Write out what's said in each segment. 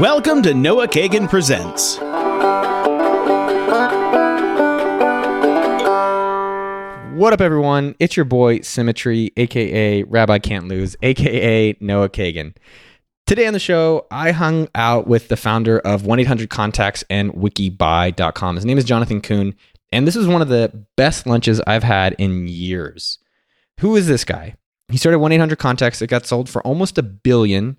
Welcome to Noah Kagan Presents. What up, everyone? It's your boy Symmetry, aka Rabbi Can't Lose, aka Noah Kagan. Today on the show, I hung out with the founder of 1 800 Contacts and Wikibuy.com. His name is Jonathan Coon, and this is one of the best lunches I've had in years. Who is this guy? He started 1 800 Contacts that got sold for almost a billion.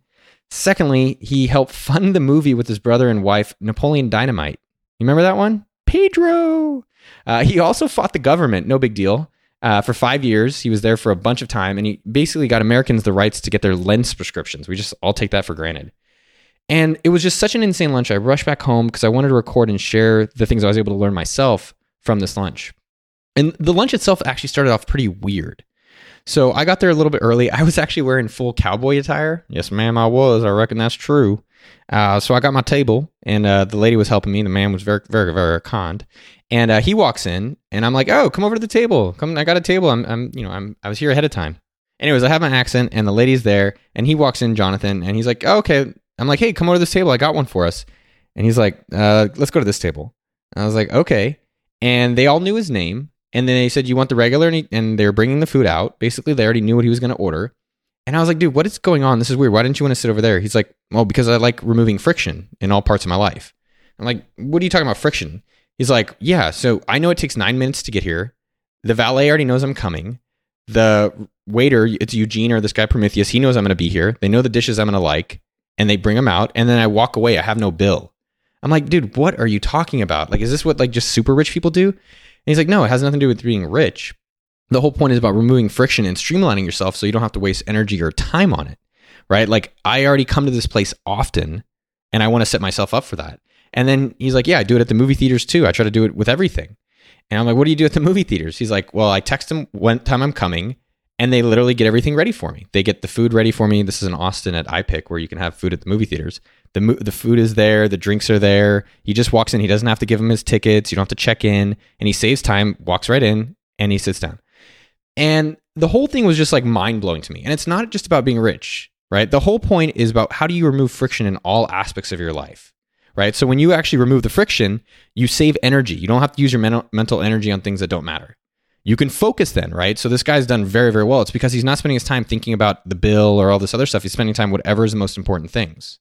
Secondly, he helped fund the movie with his brother and wife, Napoleon Dynamite. You remember that one? Pedro. Uh, he also fought the government, no big deal. Uh, for five years, he was there for a bunch of time, and he basically got Americans the rights to get their lens prescriptions. We just all take that for granted. And it was just such an insane lunch. I rushed back home because I wanted to record and share the things I was able to learn myself from this lunch. And the lunch itself actually started off pretty weird. So I got there a little bit early. I was actually wearing full cowboy attire. Yes, ma'am, I was. I reckon that's true. Uh, so I got my table, and uh, the lady was helping me. The man was very, very, very kind. And uh, he walks in, and I'm like, "Oh, come over to the table. Come, I got a table. I'm, I'm, you know, I'm, I was here ahead of time." Anyways, I have my accent, and the lady's there, and he walks in, Jonathan, and he's like, oh, "Okay." I'm like, "Hey, come over to this table. I got one for us." And he's like, uh, "Let's go to this table." And I was like, "Okay." And they all knew his name, and then they said, "You want the regular?" And, he, and they were bringing the food out. Basically, they already knew what he was going to order. And I was like, "Dude, what is going on? This is weird. Why didn't you want to sit over there?" He's like, "Well, because I like removing friction in all parts of my life." I'm like, "What are you talking about friction?" He's like, "Yeah, so I know it takes nine minutes to get here. The valet already knows I'm coming. The waiter, it's Eugene or this guy Prometheus. He knows I'm going to be here. They know the dishes I'm going to like, and they bring them out. And then I walk away. I have no bill. I'm like, dude, what are you talking about? Like, is this what like just super rich people do? And he's like, no, it has nothing to do with being rich. The whole point is about removing friction and streamlining yourself so you don't have to waste energy or time on it, right? Like, I already come to this place often, and I want to set myself up for that. And then he's like, yeah, I do it at the movie theaters too. I try to do it with everything. And I'm like, what do you do at the movie theaters? He's like, well, I text them when time I'm coming, and they literally get everything ready for me. They get the food ready for me. This is in Austin at iPic where you can have food at the movie theaters. The the food is there, the drinks are there. He just walks in. He doesn't have to give him his tickets. You don't have to check in, and he saves time. Walks right in, and he sits down. And the whole thing was just like mind blowing to me. And it's not just about being rich, right? The whole point is about how do you remove friction in all aspects of your life, right? So when you actually remove the friction, you save energy. You don't have to use your mental energy on things that don't matter. You can focus then, right? So this guy's done very, very well. It's because he's not spending his time thinking about the bill or all this other stuff. He's spending time whatever is the most important things.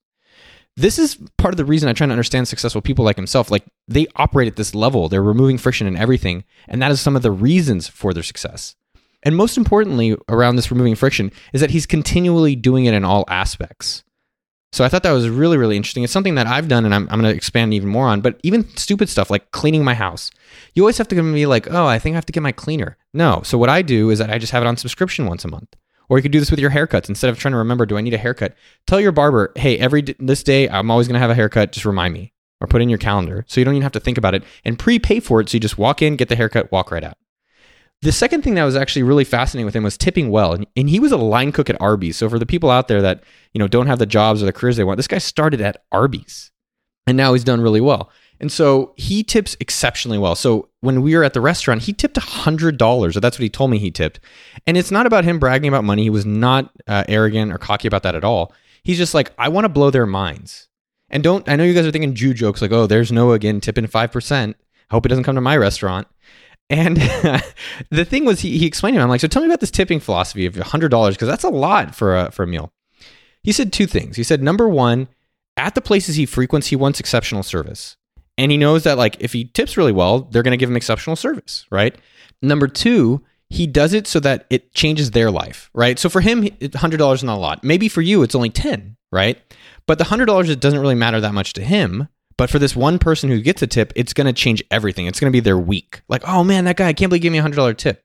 This is part of the reason I try to understand successful people like himself. Like they operate at this level, they're removing friction in everything. And that is some of the reasons for their success. And most importantly, around this removing friction, is that he's continually doing it in all aspects. So I thought that was really, really interesting. It's something that I've done and I'm, I'm going to expand even more on, but even stupid stuff like cleaning my house. You always have to be like, oh, I think I have to get my cleaner. No. So what I do is that I just have it on subscription once a month. Or you could do this with your haircuts. Instead of trying to remember, do I need a haircut? Tell your barber, hey, every this day I'm always going to have a haircut. Just remind me or put in your calendar. So you don't even have to think about it and prepay for it. So you just walk in, get the haircut, walk right out. The second thing that was actually really fascinating with him was tipping well. And, and he was a line cook at Arby's. So for the people out there that, you know, don't have the jobs or the careers they want, this guy started at Arby's and now he's done really well. And so he tips exceptionally well. So when we were at the restaurant, he tipped $100, or that's what he told me he tipped. And it's not about him bragging about money. He was not uh, arrogant or cocky about that at all. He's just like, I want to blow their minds. And don't, I know you guys are thinking Jew jokes like, oh, there's Noah again tipping 5%. Hope it doesn't come to my restaurant. And the thing was, he, he explained to me, I'm like, so tell me about this tipping philosophy of $100, because that's a lot for a, for a meal. He said two things. He said, number one, at the places he frequents, he wants exceptional service. And he knows that, like, if he tips really well, they're going to give him exceptional service, right? Number two, he does it so that it changes their life, right? So for him, $100 is not a lot. Maybe for you, it's only 10, right? But the $100, it doesn't really matter that much to him but for this one person who gets a tip, it's going to change everything. It's going to be their week. Like, oh man, that guy, I can't believe he gave me a $100 tip.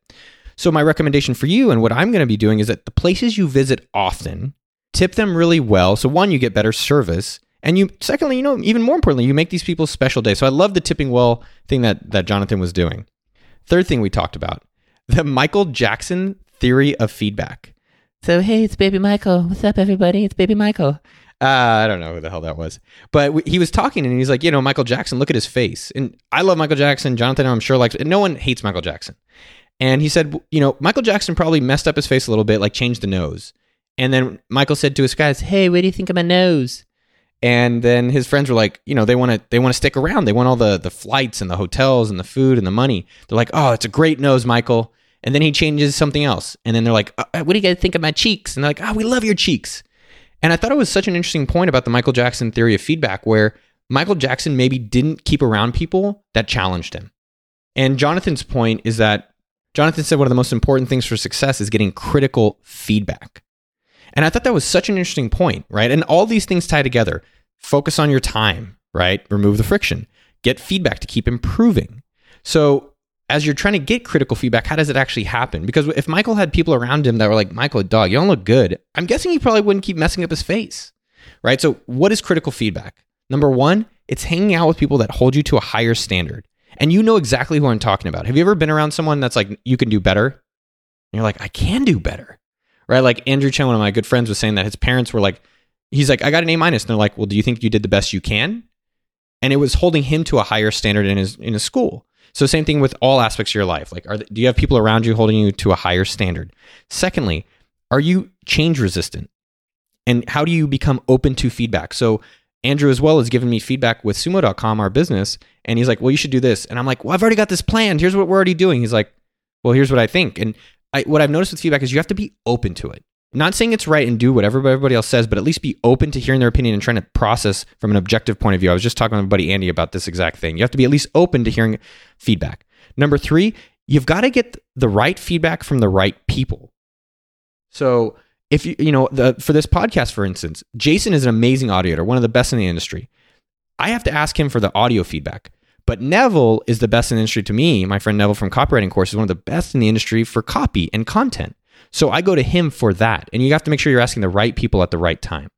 So, my recommendation for you and what I'm going to be doing is that the places you visit often, tip them really well. So, one, you get better service. And you, secondly, you know, even more importantly, you make these people special days. So, I love the tipping well thing that, that Jonathan was doing. Third thing we talked about the Michael Jackson theory of feedback. So, hey, it's Baby Michael. What's up, everybody? It's Baby Michael. Uh, I don't know who the hell that was, but w- he was talking and he's like, you know, Michael Jackson, look at his face. And I love Michael Jackson. Jonathan, I'm sure, likes. No one hates Michael Jackson. And he said, you know, Michael Jackson probably messed up his face a little bit, like changed the nose. And then Michael said to his guys, Hey, what do you think of my nose? And then his friends were like, you know, they want to they want to stick around. They want all the the flights and the hotels and the food and the money. They're like, oh, it's a great nose, Michael. And then he changes something else. And then they're like, uh, what do you guys think of my cheeks? And they're like, oh, we love your cheeks. And I thought it was such an interesting point about the Michael Jackson theory of feedback, where Michael Jackson maybe didn't keep around people that challenged him. And Jonathan's point is that Jonathan said one of the most important things for success is getting critical feedback. And I thought that was such an interesting point, right? And all these things tie together. Focus on your time, right? Remove the friction. Get feedback to keep improving. So, as you're trying to get critical feedback, how does it actually happen? Because if Michael had people around him that were like, Michael, dog, you don't look good, I'm guessing he probably wouldn't keep messing up his face, right? So, what is critical feedback? Number one, it's hanging out with people that hold you to a higher standard. And you know exactly who I'm talking about. Have you ever been around someone that's like, you can do better? And you're like, I can do better right? Like Andrew Chen, one of my good friends, was saying that his parents were like, he's like, I got an A minus, and they're like, well, do you think you did the best you can? And it was holding him to a higher standard in his in his school. So same thing with all aspects of your life. Like, are do you have people around you holding you to a higher standard? Secondly, are you change resistant? And how do you become open to feedback? So Andrew as well has given me feedback with sumo.com, our business, and he's like, well, you should do this. And I'm like, well, I've already got this planned. Here's what we're already doing. He's like, well, here's what I think. And I, what I've noticed with feedback is you have to be open to it. not saying it's right and do whatever everybody else says, but at least be open to hearing their opinion and trying to process from an objective point of view. I was just talking to my buddy Andy about this exact thing. You have to be at least open to hearing feedback. Number three, you've got to get the right feedback from the right people. So if you you know the, for this podcast, for instance, Jason is an amazing auditor, one of the best in the industry. I have to ask him for the audio feedback. But Neville is the best in the industry to me. My friend Neville from Copywriting Course is one of the best in the industry for copy and content. So I go to him for that. And you have to make sure you're asking the right people at the right time.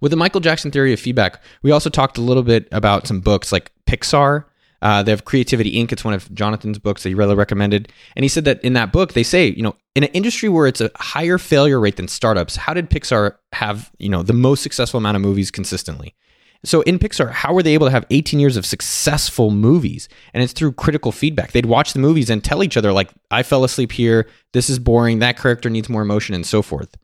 With the Michael Jackson theory of feedback, we also talked a little bit about some books like Pixar. Uh, they have Creativity Inc. It's one of Jonathan's books that he really recommended. And he said that in that book, they say, you know, in an industry where it's a higher failure rate than startups, how did Pixar have, you know, the most successful amount of movies consistently? So in Pixar, how were they able to have 18 years of successful movies? And it's through critical feedback. They'd watch the movies and tell each other, like, I fell asleep here, this is boring, that character needs more emotion, and so forth.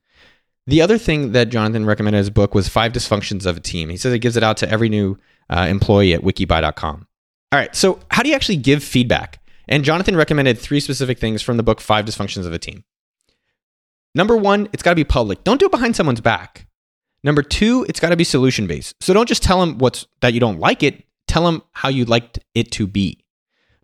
The other thing that Jonathan recommended in his book was Five Dysfunctions of a Team. He says he gives it out to every new uh, employee at wikibuy.com. All right, so how do you actually give feedback? And Jonathan recommended three specific things from the book Five Dysfunctions of a Team. Number one, it's got to be public. Don't do it behind someone's back. Number two, it's got to be solution based. So don't just tell them what's that you don't like it. Tell them how you'd like it to be.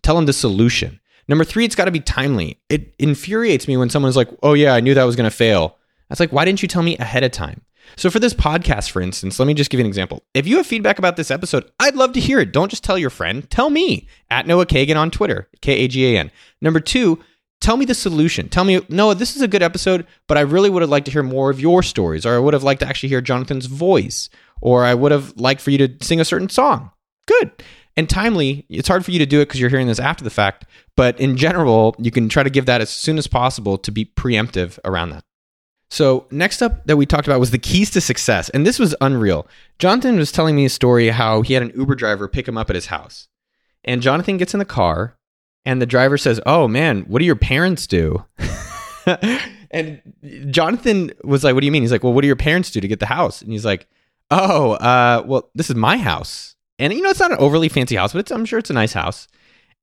Tell them the solution. Number three, it's got to be timely. It infuriates me when someone's like, "Oh yeah, I knew that was going to fail." That's like, why didn't you tell me ahead of time? So for this podcast, for instance, let me just give you an example. If you have feedback about this episode, I'd love to hear it. Don't just tell your friend. Tell me at Noah Kagan on Twitter, K A G A N. Number two, tell me the solution. Tell me, Noah, this is a good episode, but I really would have liked to hear more of your stories, or I would have liked to actually hear Jonathan's voice, or I would have liked for you to sing a certain song. Good. And timely, it's hard for you to do it because you're hearing this after the fact, but in general, you can try to give that as soon as possible to be preemptive around that. So, next up that we talked about was the keys to success. And this was unreal. Jonathan was telling me a story how he had an Uber driver pick him up at his house. And Jonathan gets in the car and the driver says, "Oh man, what do your parents do?" and Jonathan was like, "What do you mean?" He's like, "Well, what do your parents do to get the house?" And he's like, "Oh, uh, well, this is my house." And you know, it's not an overly fancy house, but I'm sure it's a nice house.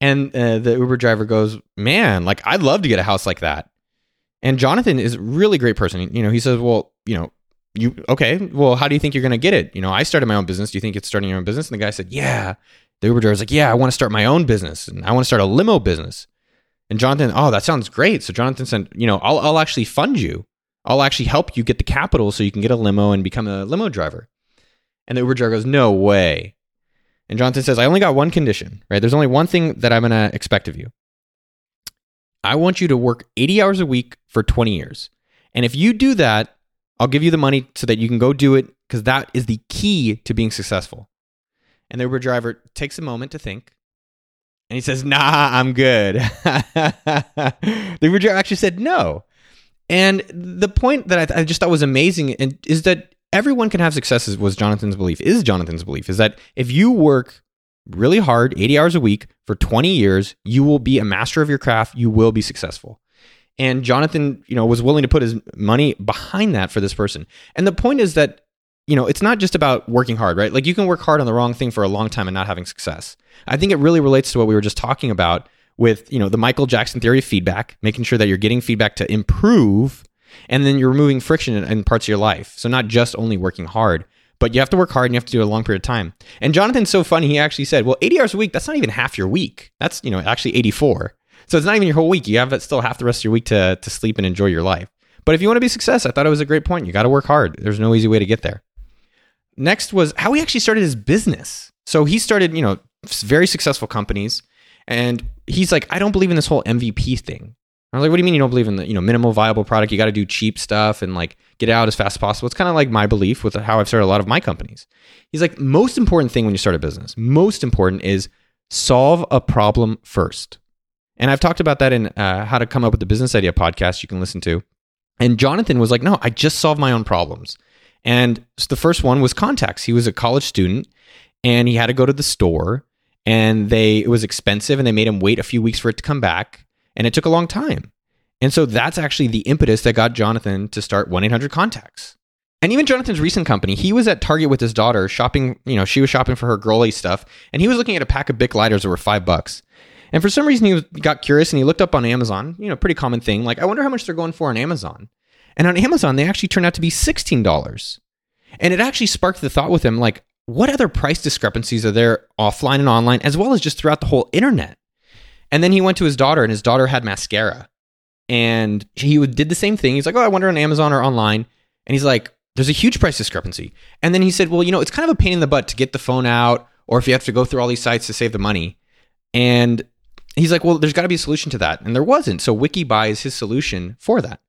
And uh, the Uber driver goes, "Man, like I'd love to get a house like that." And Jonathan is a really great person. You know, he says, "Well, you know, you okay? Well, how do you think you're going to get it? You know, I started my own business. Do you think it's starting your own business?" And the guy said, "Yeah." The Uber driver was like, Yeah, I want to start my own business and I want to start a limo business. And Jonathan, oh, that sounds great. So Jonathan said, You know, I'll, I'll actually fund you. I'll actually help you get the capital so you can get a limo and become a limo driver. And the Uber driver goes, No way. And Jonathan says, I only got one condition, right? There's only one thing that I'm going to expect of you. I want you to work 80 hours a week for 20 years. And if you do that, I'll give you the money so that you can go do it because that is the key to being successful. And the Uber driver takes a moment to think. And he says, Nah, I'm good. the Uber driver actually said no. And the point that I, th- I just thought was amazing is that everyone can have successes was Jonathan's belief, is Jonathan's belief, is that if you work really hard, 80 hours a week for 20 years, you will be a master of your craft, you will be successful. And Jonathan, you know, was willing to put his money behind that for this person. And the point is that you know, it's not just about working hard, right? Like you can work hard on the wrong thing for a long time and not having success. I think it really relates to what we were just talking about with, you know, the Michael Jackson theory of feedback, making sure that you're getting feedback to improve and then you're removing friction in, in parts of your life. So not just only working hard, but you have to work hard and you have to do it a long period of time. And Jonathan's so funny. He actually said, well, 80 hours a week, that's not even half your week. That's, you know, actually 84. So it's not even your whole week. You have still half the rest of your week to, to sleep and enjoy your life. But if you want to be success, I thought it was a great point. You got to work hard. There's no easy way to get there. Next was how he actually started his business. So he started, you know, very successful companies. And he's like, I don't believe in this whole MVP thing. I was like, what do you mean you don't believe in the, you know, minimal viable product? You got to do cheap stuff and like get out as fast as possible. It's kind of like my belief with how I've started a lot of my companies. He's like, most important thing when you start a business, most important is solve a problem first. And I've talked about that in uh, how to come up with the business idea podcast you can listen to. And Jonathan was like, no, I just solve my own problems. And the first one was contacts. He was a college student and he had to go to the store and they it was expensive and they made him wait a few weeks for it to come back and it took a long time. And so that's actually the impetus that got Jonathan to start 1 800 Contacts. And even Jonathan's recent company, he was at Target with his daughter shopping, you know, she was shopping for her girly stuff, and he was looking at a pack of Bic lighters that were five bucks. And for some reason, he got curious and he looked up on Amazon, you know, pretty common thing. Like, I wonder how much they're going for on Amazon. And on Amazon, they actually turned out to be $16. And it actually sparked the thought with him, like, what other price discrepancies are there offline and online, as well as just throughout the whole internet? And then he went to his daughter, and his daughter had mascara. And he did the same thing. He's like, oh, I wonder on Amazon or online. And he's like, there's a huge price discrepancy. And then he said, well, you know, it's kind of a pain in the butt to get the phone out, or if you have to go through all these sites to save the money. And he's like, well, there's got to be a solution to that. And there wasn't. So WikiBuy is his solution for that.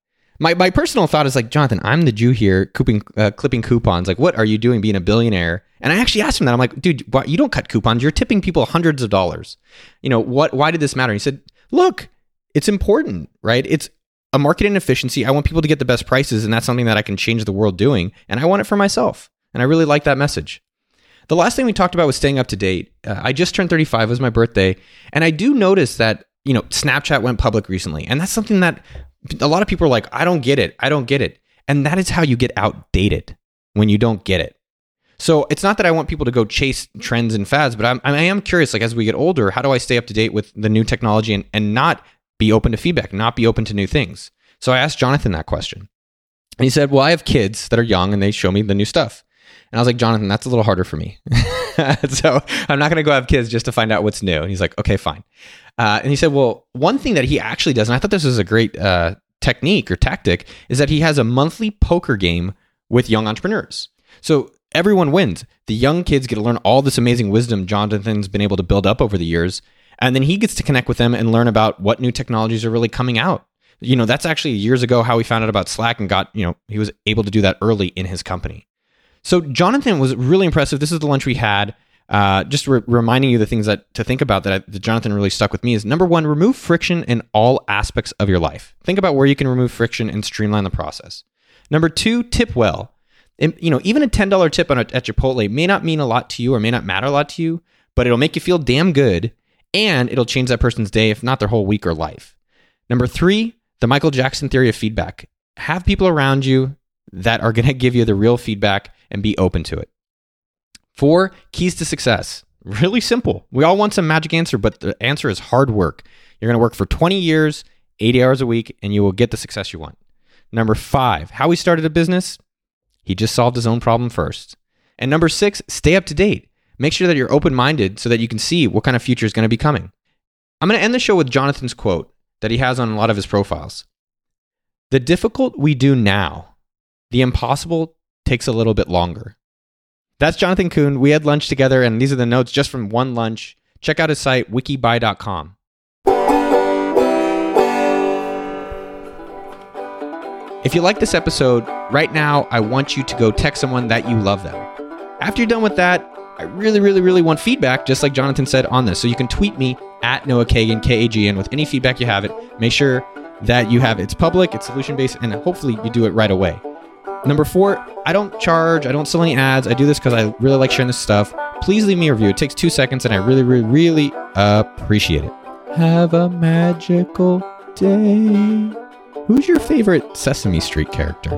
My, my personal thought is like, Jonathan, I'm the Jew here, clipping, uh, clipping coupons. Like, what are you doing being a billionaire? And I actually asked him that. I'm like, dude, why, you don't cut coupons. You're tipping people hundreds of dollars. You know, what? why did this matter? And he said, look, it's important, right? It's a market inefficiency. I want people to get the best prices, and that's something that I can change the world doing. And I want it for myself. And I really like that message. The last thing we talked about was staying up to date. Uh, I just turned 35, it was my birthday. And I do notice that, you know, Snapchat went public recently. And that's something that a lot of people are like, I don't get it. I don't get it. And that is how you get outdated when you don't get it. So it's not that I want people to go chase trends and fads, but I'm, I am curious, like as we get older, how do I stay up to date with the new technology and, and not be open to feedback, not be open to new things? So I asked Jonathan that question. And he said, Well, I have kids that are young and they show me the new stuff. And I was like, Jonathan, that's a little harder for me. so I'm not going to go have kids just to find out what's new. And he's like, okay, fine. Uh, and he said, well, one thing that he actually does, and I thought this was a great uh, technique or tactic, is that he has a monthly poker game with young entrepreneurs. So everyone wins. The young kids get to learn all this amazing wisdom Jonathan's been able to build up over the years. And then he gets to connect with them and learn about what new technologies are really coming out. You know, that's actually years ago how he found out about Slack and got, you know, he was able to do that early in his company. So Jonathan was really impressive. This is the lunch we had. Uh, just re- reminding you the things that to think about that, I, that Jonathan really stuck with me is number one, remove friction in all aspects of your life. Think about where you can remove friction and streamline the process. Number two, tip well. And, you know, even a ten dollar tip on a, at Chipotle may not mean a lot to you or may not matter a lot to you, but it'll make you feel damn good, and it'll change that person's day, if not their whole week or life. Number three, the Michael Jackson theory of feedback. Have people around you that are going to give you the real feedback and be open to it. Four keys to success. Really simple. We all want some magic answer, but the answer is hard work. You're going to work for 20 years, 80 hours a week, and you will get the success you want. Number five, how he started a business. He just solved his own problem first. And number six, stay up to date. Make sure that you're open minded so that you can see what kind of future is going to be coming. I'm going to end the show with Jonathan's quote that he has on a lot of his profiles. The difficult we do now, the impossible takes a little bit longer. That's Jonathan Coon. We had lunch together, and these are the notes just from one lunch. Check out his site, wikibuy.com. If you like this episode, right now, I want you to go text someone that you love them. After you're done with that, I really, really, really want feedback, just like Jonathan said on this. So you can tweet me at Noah Kagan, K A G N, with any feedback you have it. Make sure that you have it's public, it's solution based, and hopefully you do it right away. Number four, I don't charge, I don't sell any ads. I do this because I really like sharing this stuff. Please leave me a review. It takes two seconds and I really, really, really appreciate it. Have a magical day. Who's your favorite Sesame Street character?